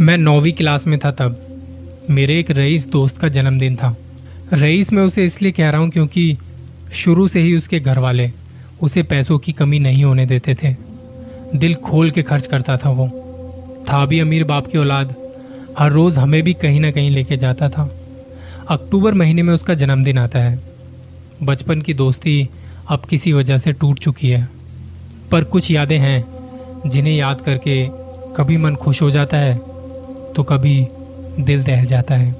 मैं नौवीं क्लास में था तब। मेरे एक रईस दोस्त का जन्मदिन था। रईस मैं उसे इसलिए कह रहा हूँ क्योंकि शुरू से ही उसके घर वाले उसे पैसों की कमी नहीं होने देते थे। दिल खोल के खर्च करता था वो। था भी अमीर बाप की औलाद। हर रोज़ हमें भी कहीं ना कहीं लेके जाता था। अक्टूबर महीने में उसका जन्मदिन आता है। बचपन की दोस्ती अब किसी वजह से टूट चुकी है। पर कुछ यादें हैं जिन्हें याद करके कभी मन खुश हो जाता है। तो कभी दिल दहल जाता है।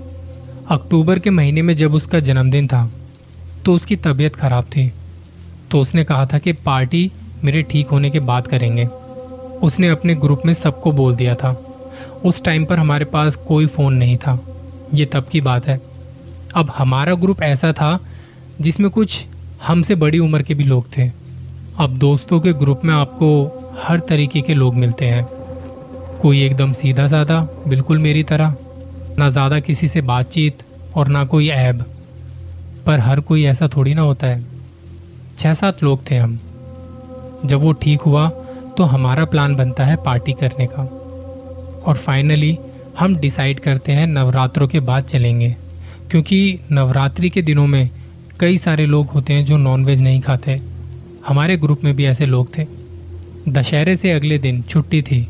अक्टूबर के महीने में जब उसका जन्मदिन था तो उसकी तबीयत खराब थी। तो उसने कहा था कि, पार्टी मेरे ठीक होने के बाद करेंगे। उसने अपने ग्रुप में सबको बोल दिया था। उस टाइम पर हमारे पास कोई फ़ोन नहीं था। ये तब की बात है। अब हमारा ग्रुप ऐसा था, जिसमें कुछ हमसे बड़ी उम्र के भी लोग थे। अब दोस्तों के ग्रुप में आपको हर तरीके के लोग मिलते हैं। कोई एकदम सीधा साधा, बिल्कुल मेरी तरह, ना ज़्यादा किसी से बातचीत और ना कोई ऐब। पर हर कोई ऐसा थोड़ी ना होता है। छः सात लोग थे हम। जब वो ठीक हुआ तो हमारा प्लान बनता है पार्टी करने का। और फाइनली हम डिसाइड करते हैं नवरात्रों के बाद चलेंगे। क्योंकि नवरात्रि के दिनों में कई सारे लोग होते हैं जो नॉनवेज नहीं खाते। हमारे ग्रुप में भी ऐसे लोग थे। दशहरे से अगले दिन छुट्टी थी।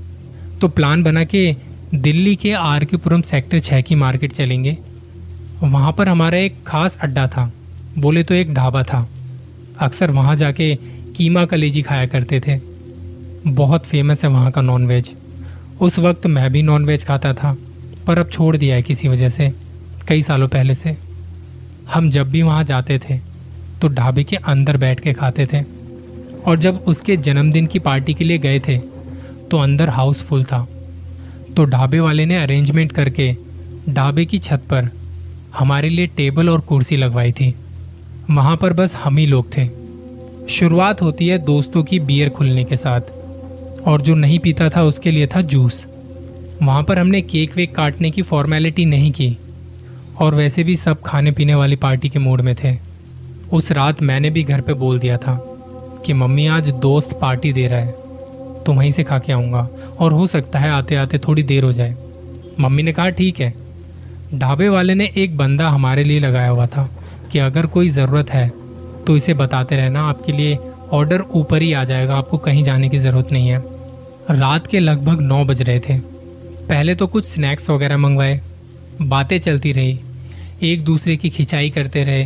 तो प्लान बना कि दिल्ली के आर के पुरम सेक्टर छः की मार्केट चलेंगे। वहाँ पर हमारा एक खास अड्डा था। बोले तो एक ढाबा था। अक्सर वहाँ जाके कीमा कलेजी खाया करते थे। बहुत फ़ेमस है वहाँ का नॉनवेज उस वक्त मैं भी नॉनवेज खाता था, पर अब छोड़ दिया है किसी वजह से, कई सालों पहले से। हम जब भी वहाँ जाते थे तो ढाबे के अंदर बैठ के खाते थे। और जब उसके जन्मदिन की पार्टी के लिए गए थे तो अंदर हाउस फुल था। तो ढाबे वाले ने अरेंजमेंट करके ढाबे की छत पर हमारे लिए टेबल और कुर्सी लगवाई थी। वहाँ पर बस हम ही लोग थे। शुरुआत होती है दोस्तों की बियर खुलने के साथ। और जो नहीं पीता था उसके लिए था जूस वहाँ पर हमने केक वेक काटने की फॉर्मेलिटी नहीं की। और वैसे भी सब खाने पीने वाली पार्टी के मूड में थे। उस रात मैंने भी घर पे बोल दिया था कि मम्मी आज दोस्त पार्टी दे रहा है। तो वहीं से खा के आऊँगा। और हो सकता है आते आते थोड़ी देर हो जाए। मम्मी ने कहा, ठीक है। ढाबे वाले ने एक बंदा हमारे लिए लगाया हुआ था कि अगर कोई ज़रूरत है तो इसे बताते रहना। आपके लिए ऑर्डर ऊपर ही आ जाएगा। आपको कहीं जाने की ज़रूरत नहीं है। रात के लगभग नौ बज रहे थे। पहले तो कुछ स्नैक्स वगैरह मंगवाए। बातें चलती रही। एक दूसरे की खिंचाई करते रहे।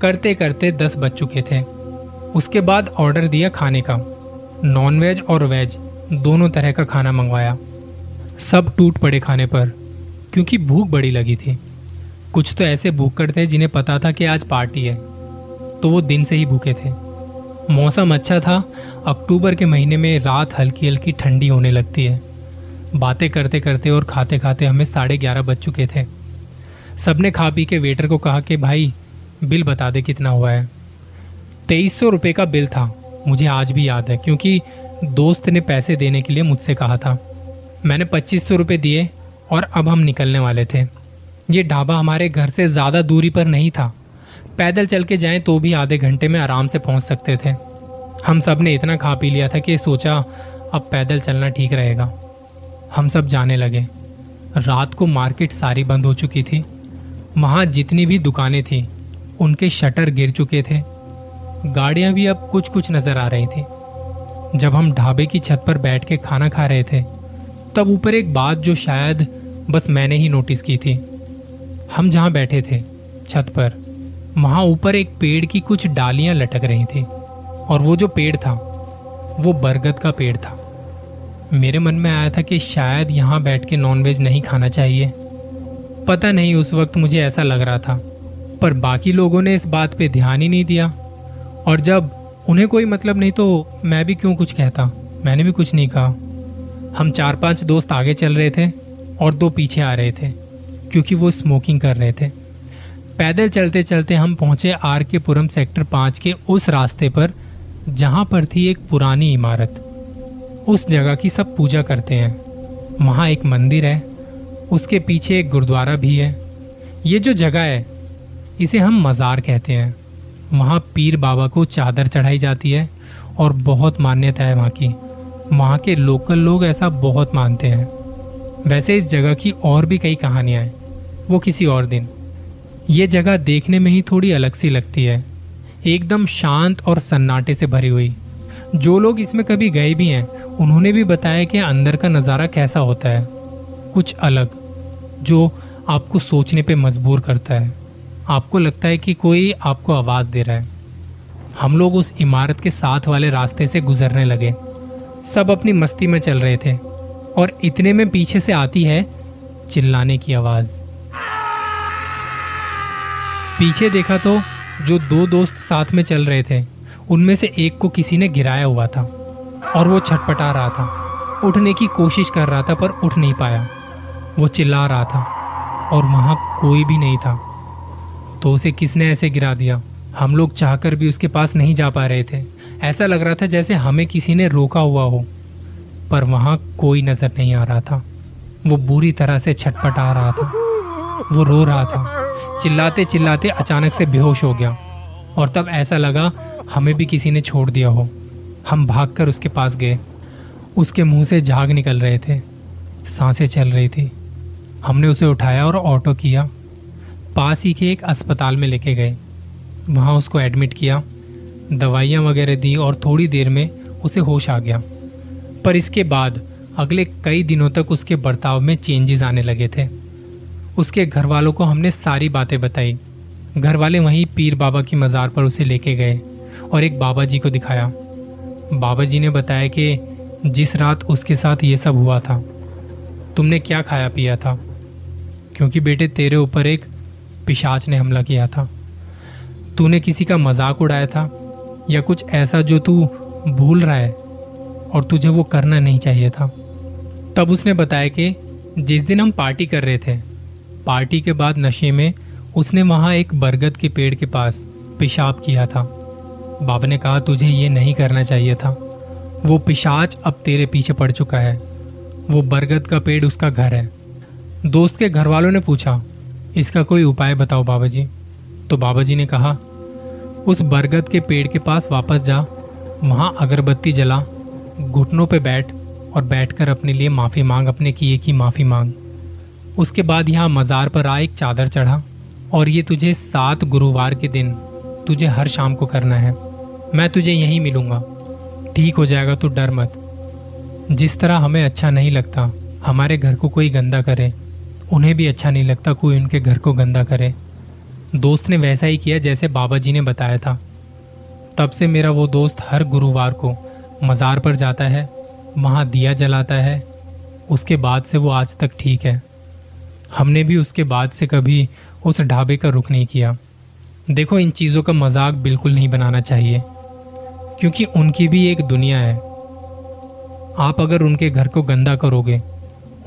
करते करते दस बज चुके थे। उसके बाद ऑर्डर दिया खाने का। नॉन वेज और वेज दोनों तरह का खाना मंगवाया। सब टूट पड़े खाने पर, क्योंकि भूख बड़ी लगी थी। कुछ तो ऐसे भूख थे जिन्हें पता था कि आज पार्टी है तो वो दिन से ही भूखे थे। मौसम अच्छा था, अक्टूबर के महीने में रात हल्की हल्की ठंडी होने लगती है। बातें करते करते और खाते खाते हमें साढ़े ग्यारह बज चुके थे। सबने खा पी के वेटर को कहा कि, भाई, बिल बता दे कितना हुआ है। तेईस सौ रुपये का बिल था। मुझे आज भी याद है, क्योंकि दोस्त ने पैसे देने के लिए मुझसे कहा था। मैंने पच्चीस सौ रुपये दिए और अब हम निकलने वाले थे। ये ढाबा हमारे घर से ज़्यादा दूरी पर नहीं था। पैदल चल के जाएँ तो भी आधे घंटे में आराम से पहुँच सकते थे। हम सबने इतना खा पी लिया था कि सोचा, अब पैदल चलना ठीक रहेगा। हम सब जाने लगे। रात को मार्केट सारी बंद हो चुकी थी। वहाँ जितनी भी दुकानें थीं, उनके शटर गिर चुके थे। गाड़ियाँ भी अब कुछ कुछ नज़र आ रही थी। जब हम ढाबे की छत पर बैठ के खाना खा रहे थे, तब ऊपर एक बात जो शायद बस मैंने ही नोटिस की थी। हम जहाँ बैठे थे, छत पर, वहाँ ऊपर एक पेड़ की कुछ डालियाँ लटक रही थी, और वो जो पेड़ था, वो बरगद का पेड़ था। मेरे मन में आया था कि शायद यहाँ बैठ के नॉनवेज नहीं खाना चाहिए। पता नहीं उस वक्त मुझे ऐसा लग रहा था, पर बाकी लोगों ने इस बात पे ध्यान ही नहीं दिया। और जब उन्हें कोई मतलब नहीं तो मैं भी क्यों कुछ कहता? मैंने भी कुछ नहीं कहा। हम चार पाँच दोस्त आगे चल रहे थे और दो पीछे आ रहे थे, क्योंकि वो स्मोकिंग कर रहे थे। पैदल चलते चलते हम पहुँचे आर के पुरम सेक्टर पाँच के उस रास्ते पर, जहाँ पर थी एक पुरानी इमारत। उस जगह की सब पूजा करते हैं। वहाँ एक मंदिर है, उसके पीछे एक गुरुद्वारा भी है। ये जो जगह है, इसे हम मज़ार कहते हैं। वहाँ पीर बाबा को चादर चढ़ाई जाती है और बहुत मान्यता है वहाँ की। वहाँ के लोकल लोग ऐसा बहुत मानते हैं। वैसे इस जगह की और भी कई कहानियाँ हैं। वो किसी और दिन। ये जगह देखने में ही थोड़ी अलग सी लगती है। एकदम शांत और सन्नाटे से भरी हुई। जो लोग इसमें कभी गए भी हैं, उन्होंने भी बताया कि अंदर का नज़ारा कैसा होता है। कुछ अलग, जो आपको सोचने पे मजबूर करता है। आपको लगता है कि कोई आपको आवाज़ दे रहा है? हम लोग उस इमारत के साथ वाले रास्ते से गुजरने लगे। सब अपनी मस्ती में चल रहे थे और इतने में पीछे से आती है चिल्लाने की आवाज़। पीछे देखा तो जो दो दोस्त साथ में चल रहे थे, उनमें से एक को किसी ने गिराया हुआ था और वो छटपटा रहा था। उठने की कोशिश कर रहा था पर उठ नहीं पाया। वो चिल्ला रहा था और वहाँ कोई भी नहीं था। तो उसे किसने ऐसे गिरा दिया? हम लोग चाहकर भी उसके पास नहीं जा पा रहे थे। ऐसा लग रहा था जैसे हमें किसी ने रोका हुआ हो। पर वहाँ कोई नज़र नहीं आ रहा था। वो बुरी तरह से छटपट आ रहा था। वो रो रहा था। चिल्लाते चिल्लाते अचानक से बेहोश हो गया। और तब ऐसा लगा, हमें भी किसी ने छोड़ दिया हो। हम भागकर उसके पास गए। उसके मुँह से झाग निकल रहे थे। साँसें चल रही थी। हमने उसे उठाया और ऑटो किया। पास ही के एक अस्पताल में लेके गए। वहाँ उसको एडमिट किया, दवाइयाँ वगैरह दी और थोड़ी देर में उसे होश आ गया। पर इसके बाद अगले कई दिनों तक उसके बर्ताव में चेंजेस आने लगे थे। उसके घर वालों को हमने सारी बातें बताई। घर वाले वहीं पीर बाबा की मज़ार पर उसे लेके गए और एक बाबा जी को दिखाया। बाबा जी ने बताया कि जिस रात उसके साथ ये सब हुआ था, तुमने क्या खाया पिया था? क्योंकि बेटे तेरे ऊपर एक पिशाच ने हमला किया था। तूने किसी का मज़ाक उड़ाया था या कुछ ऐसा जो तू भूल रहा है और तुझे वो करना नहीं चाहिए था? तब उसने बताया कि जिस दिन हम पार्टी कर रहे थे, पार्टी के बाद नशे में उसने वहाँ एक बरगद के पेड़ के पास पेशाब किया था। बाबा ने कहा, तुझे ये नहीं करना चाहिए था। वो पिशाच अब तेरे पीछे पड़ चुका है। वो बरगद का पेड़ उसका घर है। दोस्त के घर वालों ने पूछा इसका कोई उपाय बताओ बाबा जी तो बाबा जी ने कहा, उस बरगद के पेड़ के पास वापस जा। वहाँ अगरबत्ती जला, घुटनों पे बैठ और बैठकर अपने लिए माफ़ी मांग, अपने किए की माफ़ी मांग। उसके बाद यहाँ मजार पर आ एक चादर चढ़ा, और ये तुझे सात गुरुवार के दिन, तुझे हर शाम को करना है। मैं तुझे यहीं मिलूँगा। ठीक हो जाएगा, तू डर मत। जिस तरह हमें अच्छा नहीं लगता, हमारे घर को कोई गंदा करे। उन्हें भी अच्छा नहीं लगता कोई उनके घर को गंदा करे। दोस्त ने वैसा ही किया जैसे बाबा जी ने बताया था। तब से मेरा वो दोस्त हर गुरुवार को मज़ार पर जाता है, वहाँ दिया जलाता है। उसके बाद से वो आज तक ठीक है। हमने भी उसके बाद से कभी उस ढाबे का रुख नहीं किया। देखो, इन चीज़ों का मज़ाक बिल्कुल नहीं बनाना चाहिए, क्योंकि उनकी भी एक दुनिया है। आप अगर उनके घर को गंदा करोगे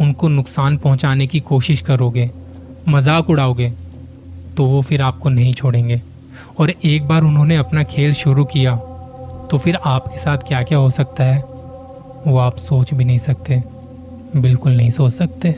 उनको नुकसान पहुँचाने की कोशिश करोगे, मज़ाक उड़ाओगे तो वो फिर आपको नहीं छोड़ेंगे। और एक बार उन्होंने अपना खेल शुरू किया तो फिर आपके साथ क्या क्या हो सकता है, वो आप सोच भी नहीं सकते, बिल्कुल नहीं सोच सकते।